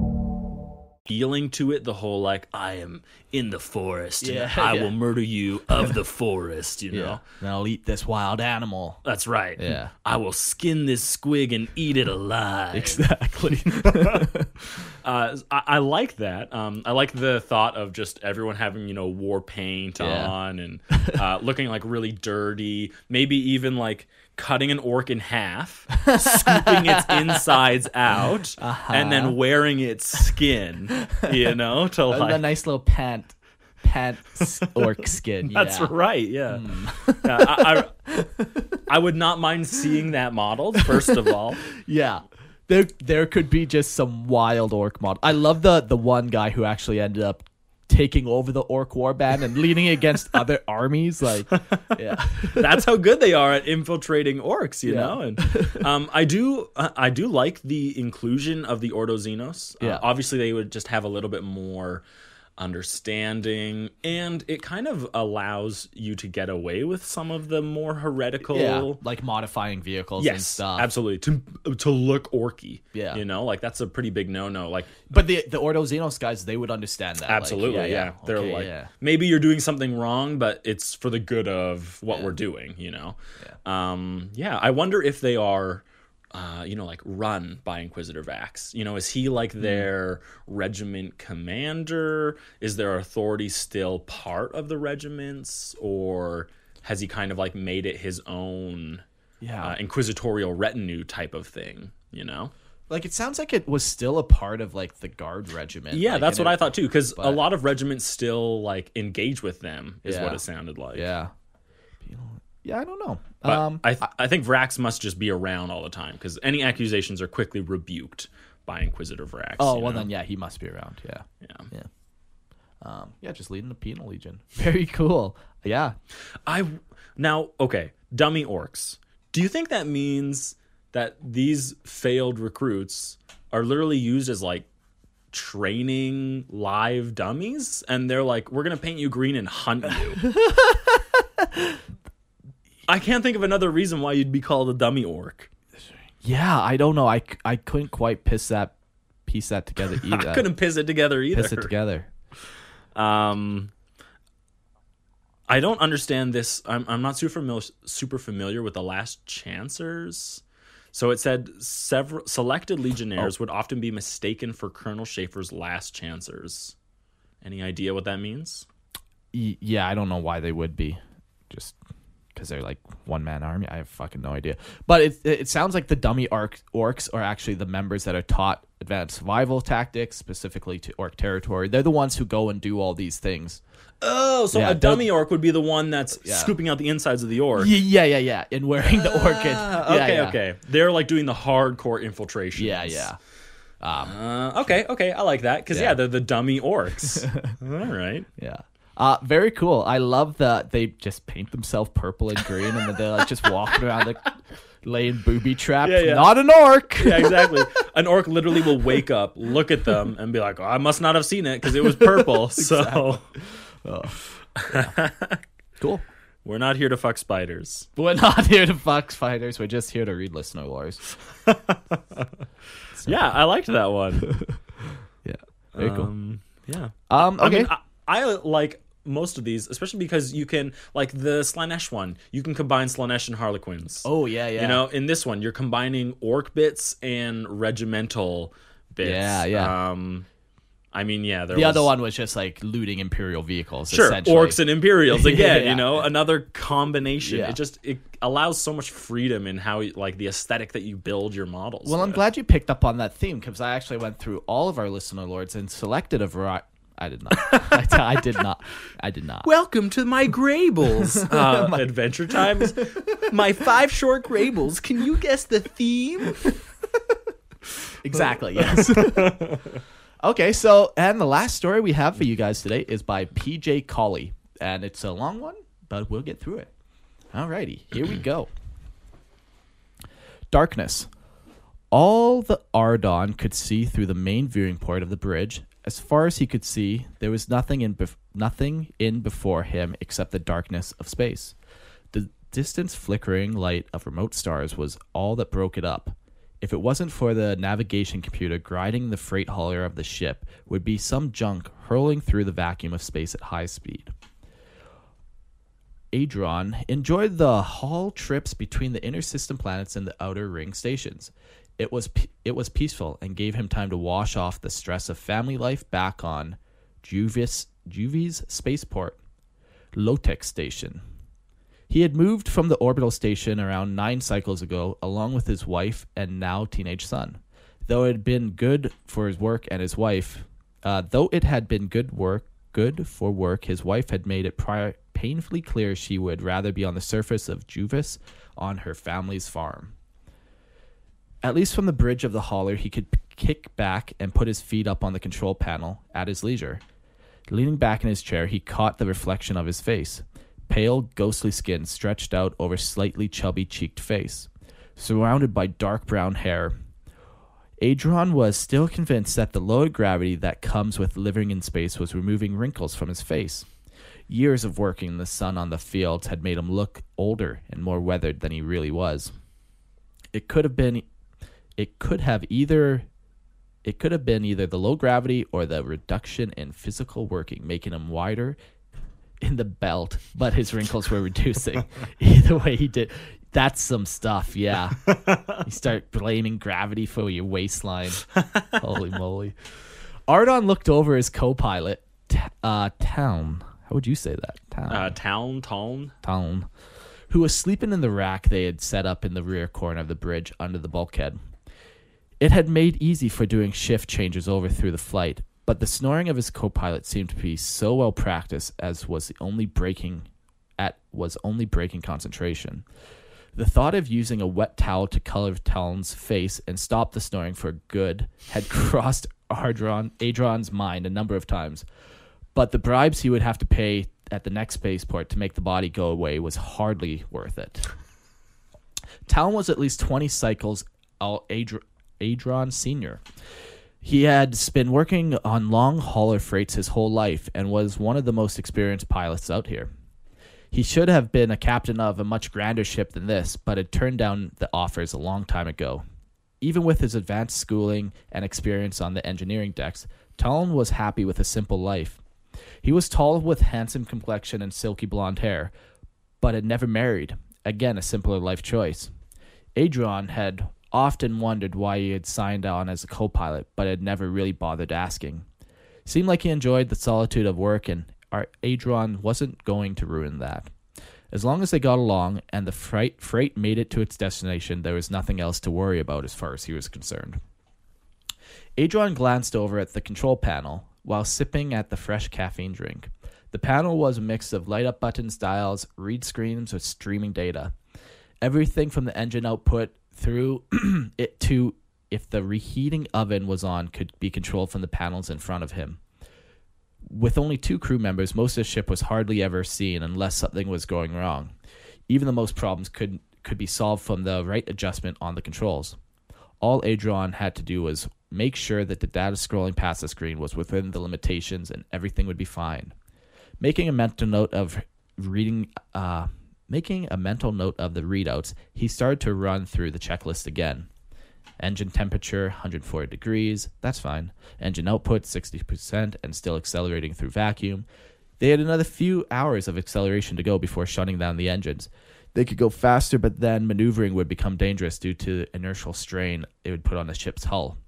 Feeling to it the whole like i am in the forest and Yeah, i yeah. will murder you of the forest you know? Yeah and I'll eat this wild animal. That's right. Yeah. i will skin this squig and eat it alive. Exactly. Uh, I, I like that. Um, i like the thought of just everyone having you know war paint on and uh, looking like really dirty. Maybe even like cutting an orc in half scooping its insides out Uh-huh. and then wearing its skin you know to like a nice little pant pant orc skin That's yeah. right. Yeah. Yeah, I, I, I would not mind seeing that modeled. First of all, Yeah. There there could be just some wild orc mod. I love the the one guy who actually ended up taking over the orc warband and leading against other armies. Like, yeah, That's how good they are at infiltrating orcs, you Yeah. know. And um, I do, I do like the inclusion of the Ordo Xenos. Uh, Yeah. obviously, they would just have a little bit more understanding, and it kind of allows you to get away with some of the more heretical. yeah, like modifying vehicles and Yes, stuff. absolutely. To to look orky, Yeah. you know, like that's a pretty big no no. Like But the the Ordo Xenos guys, they would understand that. Like, Absolutely, yeah. They're Okay, like, yeah. maybe you're doing something wrong, but it's for the good of what we're doing, you know? Yeah. Um, yeah, I wonder if they are, uh, you know, like run by Inquisitor Vax. You know, is he like Hmm. their regiment commander? Is their authority still part of the regiments? Or has he kind of like made it his own yeah. uh, inquisitorial retinue type of thing, you know? like it sounds like it was still a part of like the guard regiment. Yeah, like, that's what it- I thought too. Because a lot of regiments still like engage with them, is what it sounded like. Yeah. Yeah, I don't know. But um, I th- I think Vrax must just be around all the time because any accusations are quickly rebuked by Inquisitor Vrax. oh well, know? then yeah, he must be around. Yeah. yeah. Um, yeah, just leading the penal legion. Very cool. Yeah. I now okay, dummy orcs. Do you think that means that these failed recruits are literally used as like training live dummies and they're like we're going to paint you green and hunt you. I can't think of another reason why you'd be called a dummy orc. Yeah, I don't know. I, I couldn't quite piss that piece that together either. I couldn't piss it together either. piss it together. Um, I don't understand this. I'm I'm not super familiar super familiar with the last chancers. So it said several selected legionnaires would often be mistaken for Colonel Schaeffer's last chancers. Any idea what that means? Yeah, I don't know why they would be. Just because they're like one man army. I have fucking no idea. But it it sounds like the dummy orc, orcs are actually the members that are taught advanced survival tactics specifically to orc territory. They're the ones who go and do all these things. Oh, so Yeah, a dummy orc would be the one that's Yeah. scooping out the insides of the orc. Yeah, yeah, yeah. And wearing the orchid. Ah, Yeah, okay, yeah. okay. They're like doing the hardcore infiltration. Yeah, yeah. Uh, okay, okay. I like that because yeah. Yeah. they're the dummy orcs. All right. Yeah. Uh, very cool. I love that they just paint themselves purple and green, and then they're like just walking around like laying booby traps. Yeah, yeah. Not an orc. Yeah, exactly. An orc literally will wake up, look at them, and be like, oh, "I must not have seen it because it was purple." So Cool. we're not here to fuck spiders. We're not here to fuck fighters. We're just here to read listener lores. Yeah, I liked that one. Yeah. Very cool. Um, yeah. Um. I Okay. mean, I, I like most of these, especially because you can like the Slaanesh one. You can combine Slaanesh and Harlequins. oh yeah, yeah. You know, in this one, you're combining orc bits and regimental bits. Yeah, yeah. Um, I mean, yeah. There the was, other one was just like looting imperial vehicles. Sure, orcs and Imperials again. Yeah. You know, another combination. Yeah. It just it allows so much freedom in how like the aesthetic that you build your models. Well, I'm glad you picked up on that theme because I actually went through all of our listener lords and selected a variety. I did not. I, I did not. I did not. Welcome to my Grables uh, Adventure Times. My five short Grables. Can you guess the theme? Exactly. Yes. okay. So, and the last story we have for you guys today is by PJ Colley, and it's a long one, but we'll get through it. Alrighty, here we go. Darkness. All the Ardon could see through the main viewing port of the bridge. As far as he could see, there was nothing in bef- nothing in before him except the darkness of space. The distant flickering light of remote stars was all that broke it up. If it wasn't for the navigation computer grinding the freight hauler of the ship, would be some junk hurling through the vacuum of space at high speed. Adron enjoyed the haul trips between the inner system planets and the outer ring stations. It was it was peaceful and gave him time to wash off the stress of family life back on Juvis Juvi's spaceport, Lotex station. He had moved from the orbital station around nine cycles ago, along with his wife and now teenage son. Though it had been good for his work and his wife, uh, though it had been good work, good for work, his wife had made it prior, painfully clear she would rather be on the surface of Juvis on her family's farm. At least from the bridge of the hauler, he could kick back and put his feet up on the control panel at his leisure. Leaning back in his chair, he caught the reflection of his face. Pale, ghostly skin stretched out over slightly chubby cheeked face, surrounded by dark brown hair. Adron was still convinced that the lower gravity that comes with living in space was removing wrinkles from his face. Years of working in the sun on the fields had made him look older and more weathered than he really was. It could have been it could have either it could have been either the low gravity or the reduction in physical working, making him wider in the belt, but his wrinkles were reducing. either way, he did. That's some stuff, yeah. you start blaming gravity for your waistline. Holy moly. Ardon looked over his co pilot, uh, Town. How would you say that? Town. Uh, town, town. Town. Who was sleeping in the rack they had set up in the rear corner of the bridge under the bulkhead. It had made easy for doing shift changes over through the flight, but the snoring of his co-pilot seemed to be so well practiced as was the only breaking at was only breaking concentration. The thought of using a wet towel to cover Talon's face and stop the snoring for good had crossed Ardron, Adron's mind a number of times, but the bribes he would have to pay at the next spaceport to make the body go away was hardly worth it. Talon was at least 20 cycles out Adron Sr. He had been working on long hauler freights his whole life and was one of the most experienced pilots out here. He should have been a captain of a much grander ship than this, but had turned down the offers a long time ago. Even with his advanced schooling and experience on the engineering decks, Talon was happy with a simple life. He was tall with handsome complexion and silky blonde hair, but had never married. Again, a simpler life choice. Adron had often wondered why he had signed on as a co pilot, but had never really bothered asking. Seemed like he enjoyed the solitude of work, and Adron wasn't going to ruin that. As long as they got along and the freight, freight made it to its destination, there was nothing else to worry about as far as he was concerned. Adron glanced over at the control panel while sipping at the fresh caffeine drink. The panel was a mix of light up buttons, dials, read screens with streaming data. Everything from the engine output through it to if the reheating oven was on could be controlled from the panels in front of him. With only two crew members, most of the ship was hardly ever seen unless something was going wrong. Even the most problems could could be solved from the right adjustment on the controls. All Adron had to do was make sure that the data scrolling past the screen was within the limitations and everything would be fine. Making a mental note of reading uh, Making a mental note of the readouts, he started to run through the checklist again. Engine temperature 140 degrees, that's fine. Engine output 60% and still accelerating through vacuum. They had another few hours of acceleration to go before shutting down the engines. They could go faster, but then maneuvering would become dangerous due to the inertial strain it would put on the ship's hull.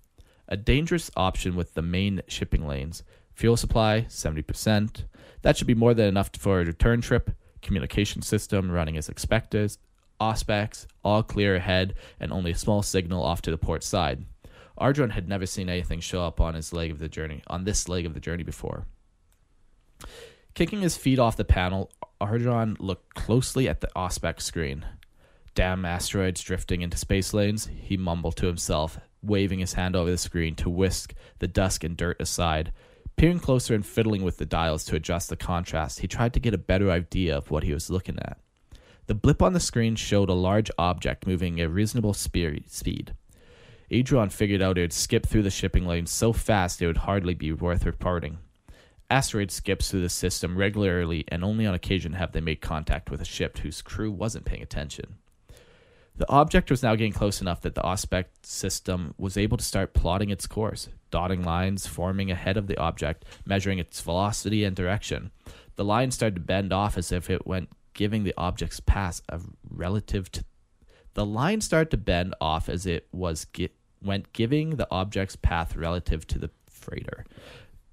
A dangerous option with the main shipping lanes. Fuel supply 70%. That should be more than enough for a return trip communication system running as expected, Auspex, all clear ahead, and only a small signal off to the port side. Ardron had never seen anything show up on his leg of the journey, on this leg of the journey before. Kicking his feet off the panel, Ardron looked closely at the Auspex screen. Damn asteroids drifting into space lanes, he mumbled to himself, waving his hand over the screen to whisk the dust and dirt aside, Peering closer and fiddling with the dials to adjust the contrast, he tried to get a better idea of what he was looking at. The blip on the screen showed a large object moving at a reasonable speed. Adron figured out it would skip through the shipping lane so fast it would hardly be worth reporting. Asteroid skips through the system regularly, and only on occasion have they made contact with a ship whose crew wasn't paying attention. The object was now getting close enough that the Auspex system was able to start plotting its course, dotting lines forming ahead of the object, measuring its velocity and direction. The line started to bend off as if it went giving the object's path a relative to the line started to bend off as it was gi- went giving the object's path relative to the freighter.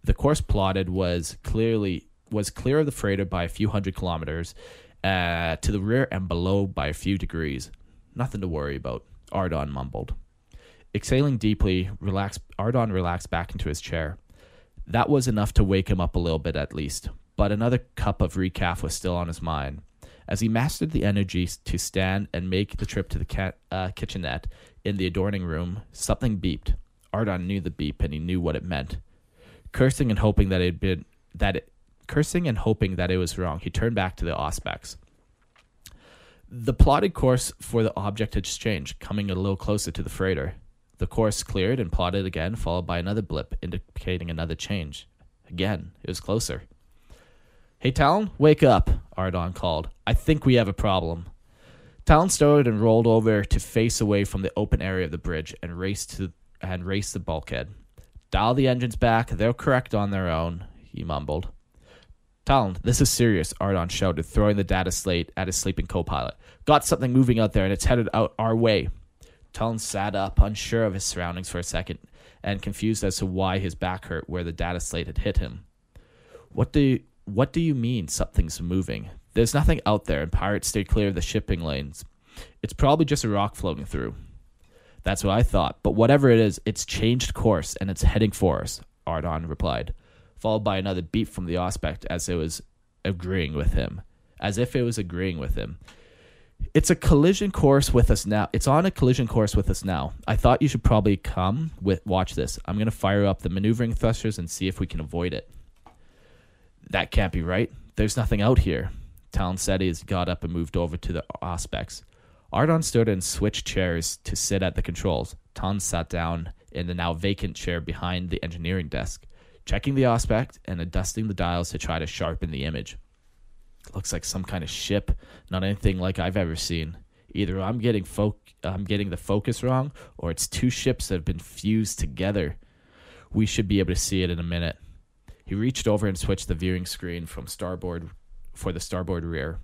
The course plotted was clearly was clear of the freighter by a few hundred kilometers, uh, to the rear and below by a few degrees. Nothing to worry about, Ardon mumbled. Exhaling deeply, relaxed, Ardon relaxed back into his chair. That was enough to wake him up a little bit at least, but another cup of recaf was still on his mind. As he mastered the energy to stand and make the trip to the uh, kitchenette in the adorning room, something beeped. Ardon knew the beep and he knew what it meant. Cursing and hoping that it had been that it, cursing and hoping that it was wrong, he turned back to the Auspex. The plotted course for the object had changed, coming a little closer to the freighter. The course cleared and plotted again, followed by another blip, indicating another change. Again, it was closer. Hey, Talon, wake up, Ardon called. I think we have a problem. Talon started and rolled over to face away from the open area of the bridge and raced to and raced the bulkhead. Dial the engines back, they'll correct on their own, he mumbled. Talon, this is serious, Ardon shouted, throwing the data slate at his sleeping co pilot. Got something moving out there and it's headed out our way. Talon sat up, unsure of his surroundings for a second, and confused as to why his back hurt where the data slate had hit him. What do you, what do you mean something's moving? There's nothing out there, and pirates stay clear of the shipping lanes. It's probably just a rock floating through. That's what I thought, but whatever it is, it's changed course and it's heading for us, Ardon replied, followed by another beep from the Auspex as it was agreeing with him, as if it was agreeing with him. It's a collision course with us now. It's on a collision course with us now. I thought you should probably come with watch this. I'm going to fire up the maneuvering thrusters and see if we can avoid it. That can't be right. There's nothing out here. Talon said as he got up and moved over to the Auspex. Ardon stood and switched chairs to sit at the controls. Talon sat down in the now vacant chair behind the engineering desk, checking the Auspex and adjusting the dials to try to sharpen the image. It looks like some kind of ship, not anything like I've ever seen. Either I'm getting fo- I'm getting the focus wrong, or it's two ships that have been fused together. We should be able to see it in a minute. He reached over and switched the viewing screen from starboard for the starboard rear.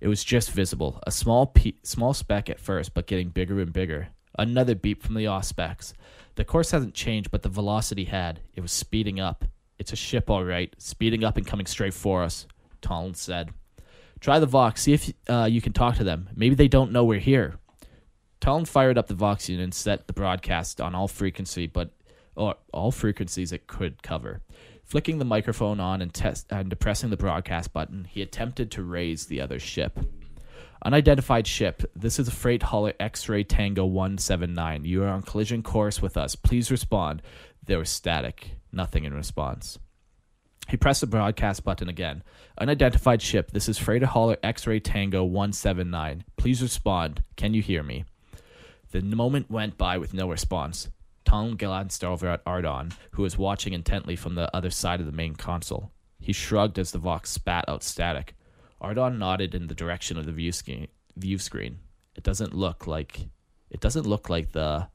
It was just visible, a small pe- small speck at first, but getting bigger and bigger. Another beep from the Auspex. The course hasn't changed, but the velocity had. It was speeding up. It's a ship, all right, speeding up and coming straight for us. Talon said. Try the Vox. See if uh, you can talk to them. Maybe they don't know we're here. Talon fired up the Vox unit and set the broadcast on all frequency, but or all frequencies it could cover. Flicking the microphone on and, test, and depressing the broadcast button, he attempted to raise the other ship. Unidentified ship. This is a freight hauler X-ray Tango 179. You are on collision course with us. Please respond. There was static. Nothing in response. He pressed the broadcast button again. Unidentified ship. This is freighter hauler X-ray Tango 179. Please respond. Can you hear me? The moment went by with no response. Talon glanced over at Ardon, who was watching intently from the other side of the main console. He shrugged as the Vox spat out static. Ardon nodded in the direction of the view screen. View screen. It doesn't look like it doesn't look like the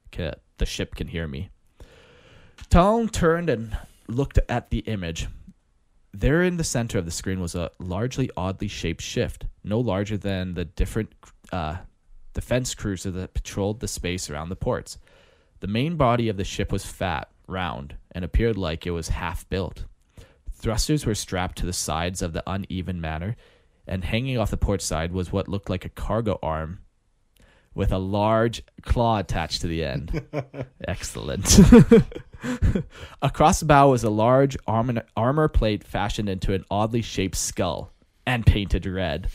the ship can hear me. Talon turned and looked at the image. There in the center of the screen was a largely oddly shaped ship, no larger than the different uh, defense cruiser that patrolled the space around the ports. The main body of the ship was fat, round, and appeared like it was half built. Thrusters were strapped to the sides of the uneven manner, and hanging off the port side was what looked like a cargo arm with a large claw attached to the end. Excellent. Across the bow was a large armor, armor plate fashioned into an oddly shaped skull and painted red.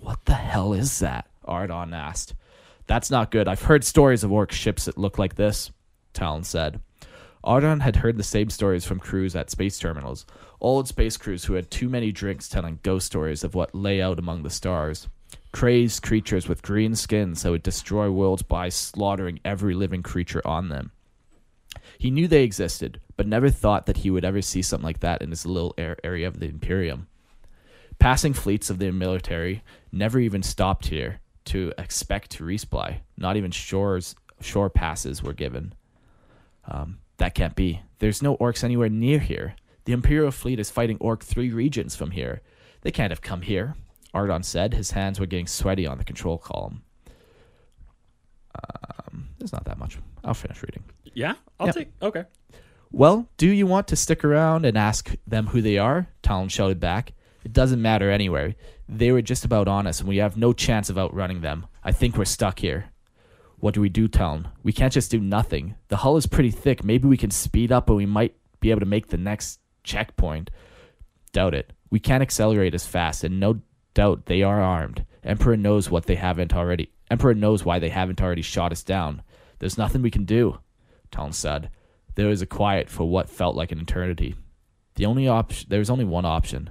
What the hell is that? Ardon asked. That's not good. I've heard stories of orc ships that look like this, Talon said. Ardon had heard the same stories from crews at space terminals, old space crews who had too many drinks telling ghost stories of what lay out among the stars. Crazed creatures with green skins that would destroy worlds by slaughtering every living creature on them. He knew they existed, but never thought that he would ever see something like that in his little area of the Imperium. Passing fleets of the military never even stopped here to expect to resupply. Not even shores shore passes were given. Um, that can't be. There's no orcs anywhere near here. The Imperial fleet is fighting orc three regions from here. They can't have come here. Ardon said. His hands were getting sweaty on the control column. Um, there's not that much. I'll finish reading. Yeah, I'll Yep. take. Okay. Well, do you want to stick around and ask them who they are? Talon shouted back. It doesn't matter anyway. They were just about on us, and we have no chance of outrunning them. I think we're stuck here. What do we do, Talon? We can't just do nothing. The hull is pretty thick. Maybe we can speed up and we might be able to make the next checkpoint. Doubt it. We can't accelerate as fast, and no doubt they are armed. Emperor knows what they haven't already. Emperor knows why they haven't already shot us down. There's nothing we can do, Talon said. There was a quiet for what felt like an eternity. The only option there's only one option.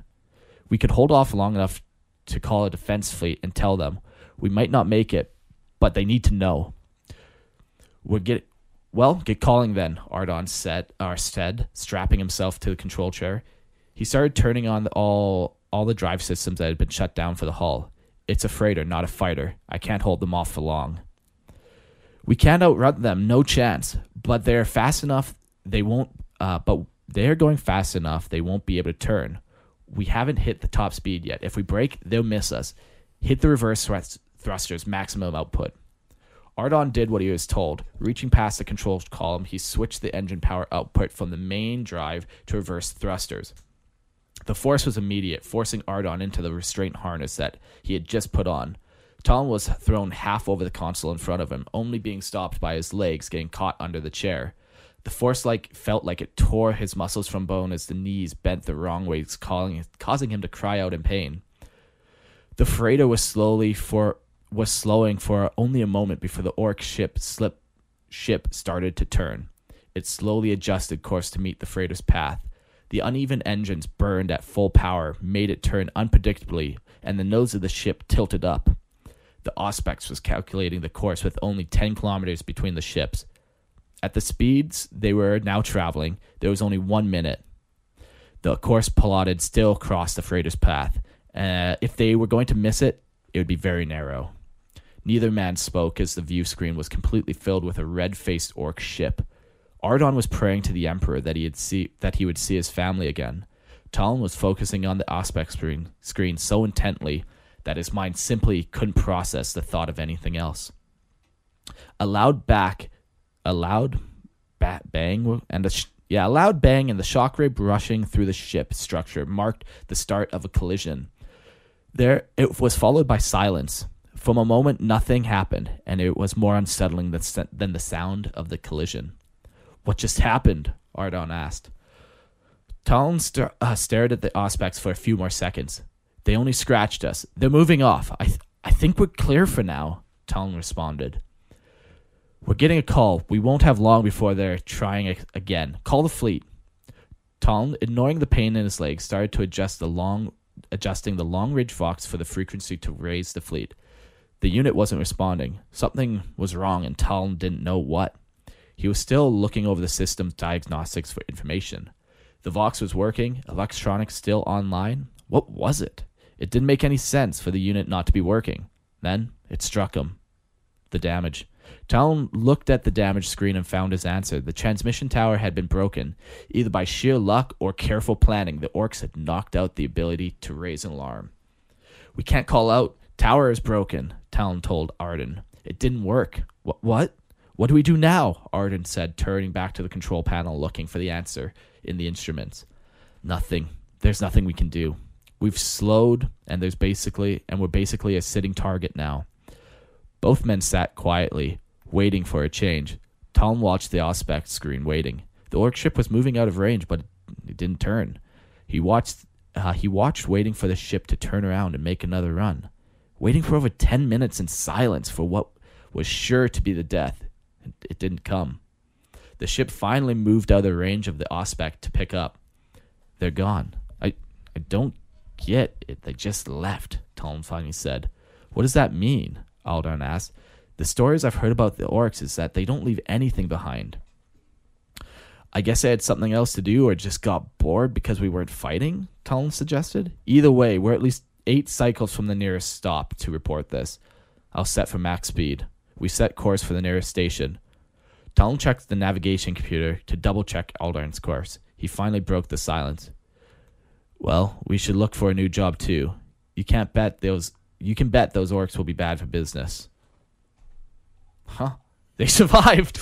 We could hold off long enough to call a defense fleet and tell them we might not make it, but they need to know. We're get well, get calling then, Ardon said or said, strapping himself to the control chair. He started turning on all all the drive systems that had been shut down for the hull. It's a freighter, not a fighter. I can't hold them off for long. We can't outrun them, no chance. But they're fast enough. They won't. Uh, but they're going fast enough. They won't be able to turn. We haven't hit the top speed yet. If we break, they'll miss us. Hit the reverse thrusters, maximum output. Ardon did what he was told. Reaching past the control column, he switched the engine power output from the main drive to reverse thrusters. The force was immediate, forcing Ardon into the restraint harness that he had just put on. Tom was thrown half over the console in front of him, only being stopped by his legs getting caught under the chair. The force like felt like it tore his muscles from bone as the knees bent the wrong way, causing, him to cry out in pain. The freighter was slowly for was slowing for only a moment before the orc ship slip ship started to turn. It slowly adjusted course to meet the freighter's path. The uneven engines burned at full power, made it turn unpredictably, and the nose of the ship tilted up. The Auspex was calculating the course with only 10 kilometers between the ships. At the speeds they were now traveling, there was only one minute. The course plotted still crossed the freighter's path. Uh, if they were going to miss it, it would be very narrow. Neither man spoke as the view screen was completely filled with a red faced orc ship. Ardon was praying to the Emperor that, he'd see, that he would see his family again. Talon was focusing on the Auspex screen, screen so intently that his mind simply couldn't process the thought of anything else. A loud back, a loud bat bang, and a sh- yeah, a loud bang and the shockwave rushing through the ship structure marked the start of a collision. There, it was followed by silence. From a moment, nothing happened, and it was more unsettling than, than the sound of the collision. What just happened? Ardon asked. Talon st- uh, stared at the Auspex for a few more seconds. They only scratched us. They're moving off. I, th- I think we're clear for now, Talon responded. We're getting a call. We won't have long before they're trying again. Call the fleet. Talon, ignoring the pain in his leg, started to adjust the long, adjusting the long ridge vox for the frequency to raise the fleet. The unit wasn't responding. Something was wrong, and Talon didn't know what. He was still looking over the system's diagnostics for information. The Vox was working, electronics still online. What was it? It didn't make any sense for the unit not to be working. Then it struck him. The damage. Talon looked at the damage screen and found his answer. The transmission tower had been broken. Either by sheer luck or careful planning, the orcs had knocked out the ability to raise an alarm. We can't call out. Tower is broken, Talon told Arden. It didn't work. What? What? What do we do now? Arden said, turning back to the control panel looking for the answer in the instruments. Nothing. There's nothing we can do. We've slowed and there's basically and we're basically a sitting target now. Both men sat quietly, waiting for a change. Tom watched the Auspex screen, waiting. The orc ship was moving out of range, but it didn't turn. He watched uh, he watched waiting for the ship to turn around and make another run. Waiting for over ten minutes in silence for what was sure to be the death. It didn't come. The ship finally moved out of range of the Auspex to pick up. They're gone. I I don't get it. They just left, Tom finally said. What does that mean? Aldarn asked. The stories I've heard about the orcs is that they don't leave anything behind. I guess they had something else to do or just got bored because we weren't fighting, Talon suggested. Either way, we're at least eight cycles from the nearest stop to report this. I'll set for max speed. We set course for the nearest station. Talon checked the navigation computer to double check Aldarn's course. He finally broke the silence. Well, we should look for a new job too. You can't bet those you can bet those orcs will be bad for business. Huh? They survived.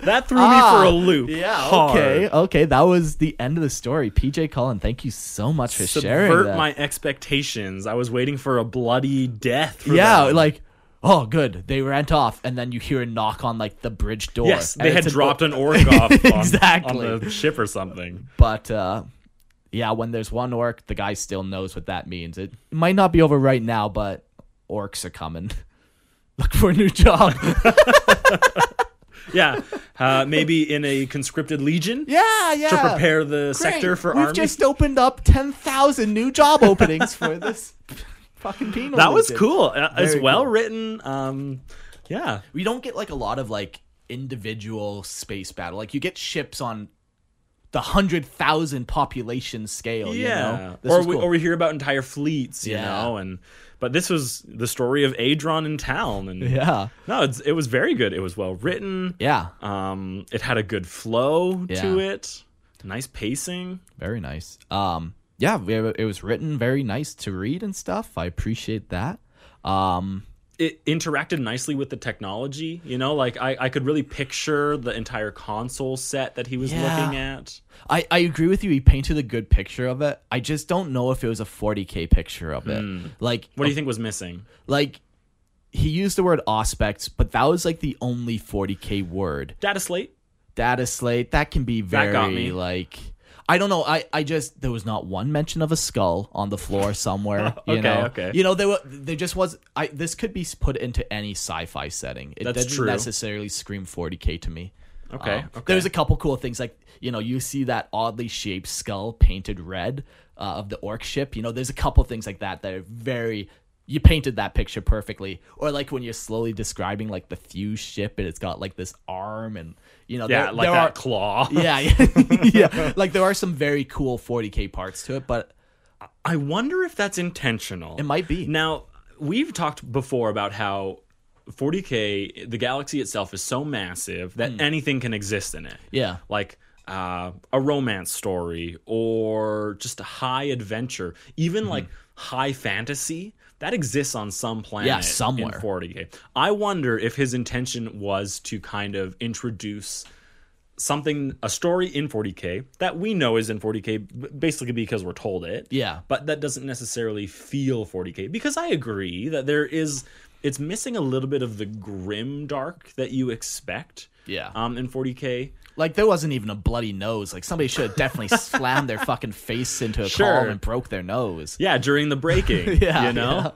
That threw me for a loop. Ah, Yeah, hard. okay. Okay, that was the end of the story. PJ Cullen, thank you so much for sharing Subvert that. my expectations. I was waiting for a bloody death. For yeah, them. like oh good. They went off and then you hear a knock on like the bridge door. yes, they had dropped an orc off on, Exactly. on the ship or something. But uh yeah, when there's one orc, the guy still knows what that means. It might not be over right now, but orcs are coming. Look for a new job. yeah, uh, maybe in a conscripted legion. Yeah, yeah. To prepare the Great. sector for We've army. just opened up ten thousand new job openings for this fucking penal. that was legion. cool. Uh, It's Very well cool. written. Um, yeah, We don't get like a lot of like individual space battle. Like you get ships on the hundred thousand population scale. You yeah. know? This or we cool. or we hear about entire fleets. You Yeah. know, and but this was the story of Adron in town, and yeah, no, it's, it was very good. It was well written. yeah. Um, it had a good flow to it. Nice pacing. Very nice. Um, yeah, it was written very nice to read and stuff. I appreciate that. Um, it interacted nicely with the technology. You know, like I, I could really picture the entire console set that he was Yeah. looking at. I, I agree with you. He painted a good picture of it. I just don't know if it was a 40k picture of it. Like, Hmm. What do you think was missing? like he used the word Auspex, but that was like the only 40k word. Data slate. Data slate that can be That very got me. like I don't know. I, I just there was not one mention of a skull on the floor somewhere. you Okay, know, okay. You know there were there just was. I this could be put into any sci-fi setting. It That's doesn't true. necessarily scream 40k to me. Okay, Um, okay. There's a couple cool things like you know you see that oddly shaped skull painted red uh, of the orc ship. You know there's a couple things like that that are very. You painted that picture perfectly, or like when you're slowly describing like the fuse ship and it's got like this arm and you know Yeah, there, like there that are, claw. yeah, yeah, yeah. Like there are some very cool 40k parts to it, but I wonder if that's intentional. it might be. Now, we've talked before about how 40K, the galaxy itself is so massive that anything can exist in it. Yeah. Like uh, a romance story or just a high adventure, even Mm-hmm. like high fantasy. That exists on some planet Yeah, somewhere. in 40K. I wonder if his intention was to kind of introduce something, a story in 40K that we know is in 40k basically because we're told it Yeah. but that doesn't necessarily feel 40k because i agree that there is it's missing a little bit of the grim dark that you expect Yeah. um in 40k Like there wasn't even a bloody nose. Like somebody should have definitely slammed their fucking face into a Sure. column and broke their nose. yeah during the breaking Yeah, you know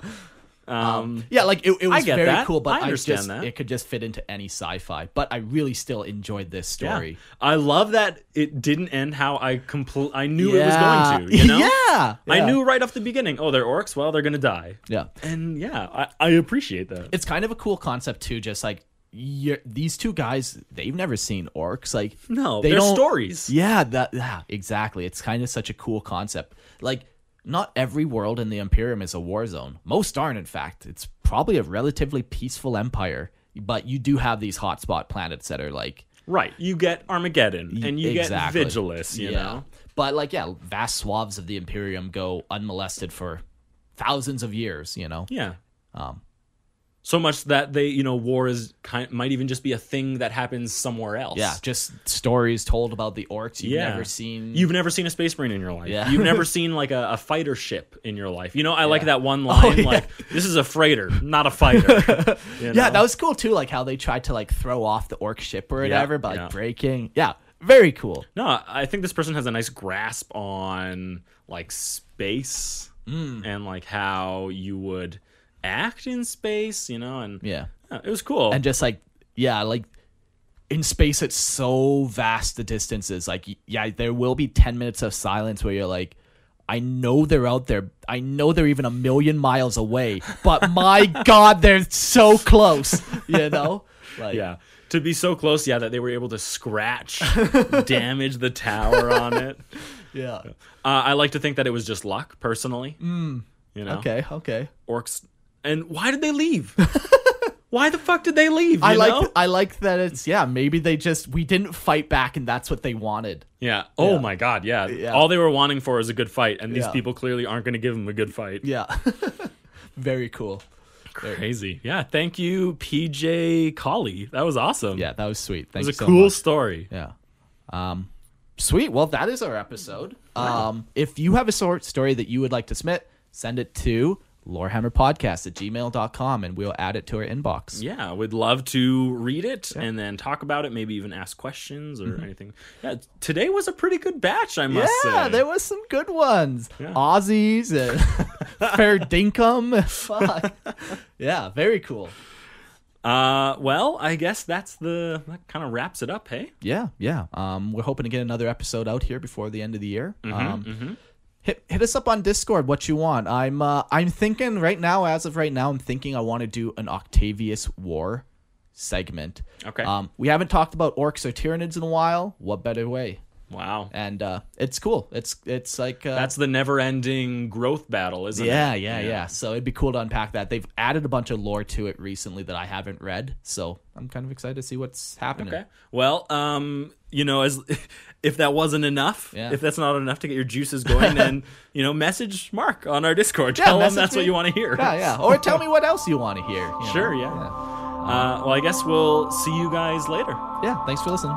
um Yeah, like it, it was very that. cool, but I understand just, that. it could just fit into any sci-fi. But I really still enjoyed this yeah. story. i love that it didn't end how i complete i knew Yeah. it was going to you know yeah, i knew right off the beginning oh they're orcs well they're gonna die Yeah, and yeah i, I appreciate that it's kind of a cool concept too. Just like you're, these two guys, they've never seen orcs. Like no they they're stories Yeah, that yeah, exactly. It's kind of such a cool concept. Like not every world in the Imperium is a war zone. Most aren't, in fact. It's probably a relatively peaceful empire, but you do have these hotspot planets that are like right you get armageddon and you exactly. get vigilus you yeah. know But like yeah, vast swaths of the Imperium go unmolested for thousands of years. You know. Yeah. Um, so much that they, you know, war is kind might even just be a thing that happens somewhere else. Yeah, just stories told about the orcs you've Yeah. never seen. You've never seen a space marine in your life. Yeah. You've never seen like a, a fighter ship in your life. You know, I like that one line, yeah. like, this is a freighter, not a fighter. You yeah, that was cool too. Like how they tried to like throw off the orc ship or Yeah, whatever, by like yeah. breaking. Yeah, very cool. No, I think this person has a nice grasp on like space Mm. and like how you would act in space, you know, and Yeah. yeah, it was cool. and just like yeah like in space it's so vast the distances like yeah there will be 10 minutes of silence where you're like i know they're out there i know they're even a million miles away but my god they're so close you know like yeah. To be so close, yeah, that they were able to scratch, damage the tower on it. yeah Uh, I like to think that it was just luck, personally. Mm. You know, okay okay orcs. And why did they leave? why the fuck did they leave? i like know? i like that it's yeah maybe they just we didn't fight back and that's what they wanted yeah. Oh Yeah. my god. Yeah. Yeah. All they were wanting for is a good fight, and these Yeah. people clearly aren't going to give them a good fight. yeah very cool Crazy. Yeah. Thank you, PJ Colley. That was awesome. yeah that was sweet It Thank was a so cool much. story. Yeah. Um, sweet. Well, that is our episode. Um, if you have a short story that you would like to submit, send it to lorehammerpodcast at gmail.com and we'll add it to our inbox. Yeah, we'd love to read it and then talk about it, maybe even ask questions or anything. Yeah, today was a pretty good batch, I must Mm-hmm. Yeah, say. there was some good ones. Yeah. Aussies and fair dinkum. Fuck. Yeah, very cool. Uh, well, I guess that's the that kind of wraps it up. Hey, Yeah, yeah. Um, we're hoping to get another episode out here before the end of the year. um, Hit, hit us up on Discord what you want. I'm uh, I'm thinking right now, as of right now, I'm thinking I want to do an Octarius War segment. Okay. Um, we haven't talked about orcs or tyranids in a while. What better way? wow, And uh, it's cool. It's it's like uh, that's the never-ending growth battle, isn't yeah, it? Yeah, yeah, yeah, So it'd be cool to unpack that. They've added a bunch of lore to it recently that I haven't read, so I'm kind of excited to see what's happening. Okay. Well, um, you know, as if that wasn't enough, Yeah. if that's not enough to get your juices going, then you know, message Mark on our Discord. Yeah, Tell him message that's what you want to hear. Yeah, yeah. Or tell me what else you want to hear. you know? Sure, yeah. Uh, well, I guess we'll see you guys later. Yeah. Thanks for listening.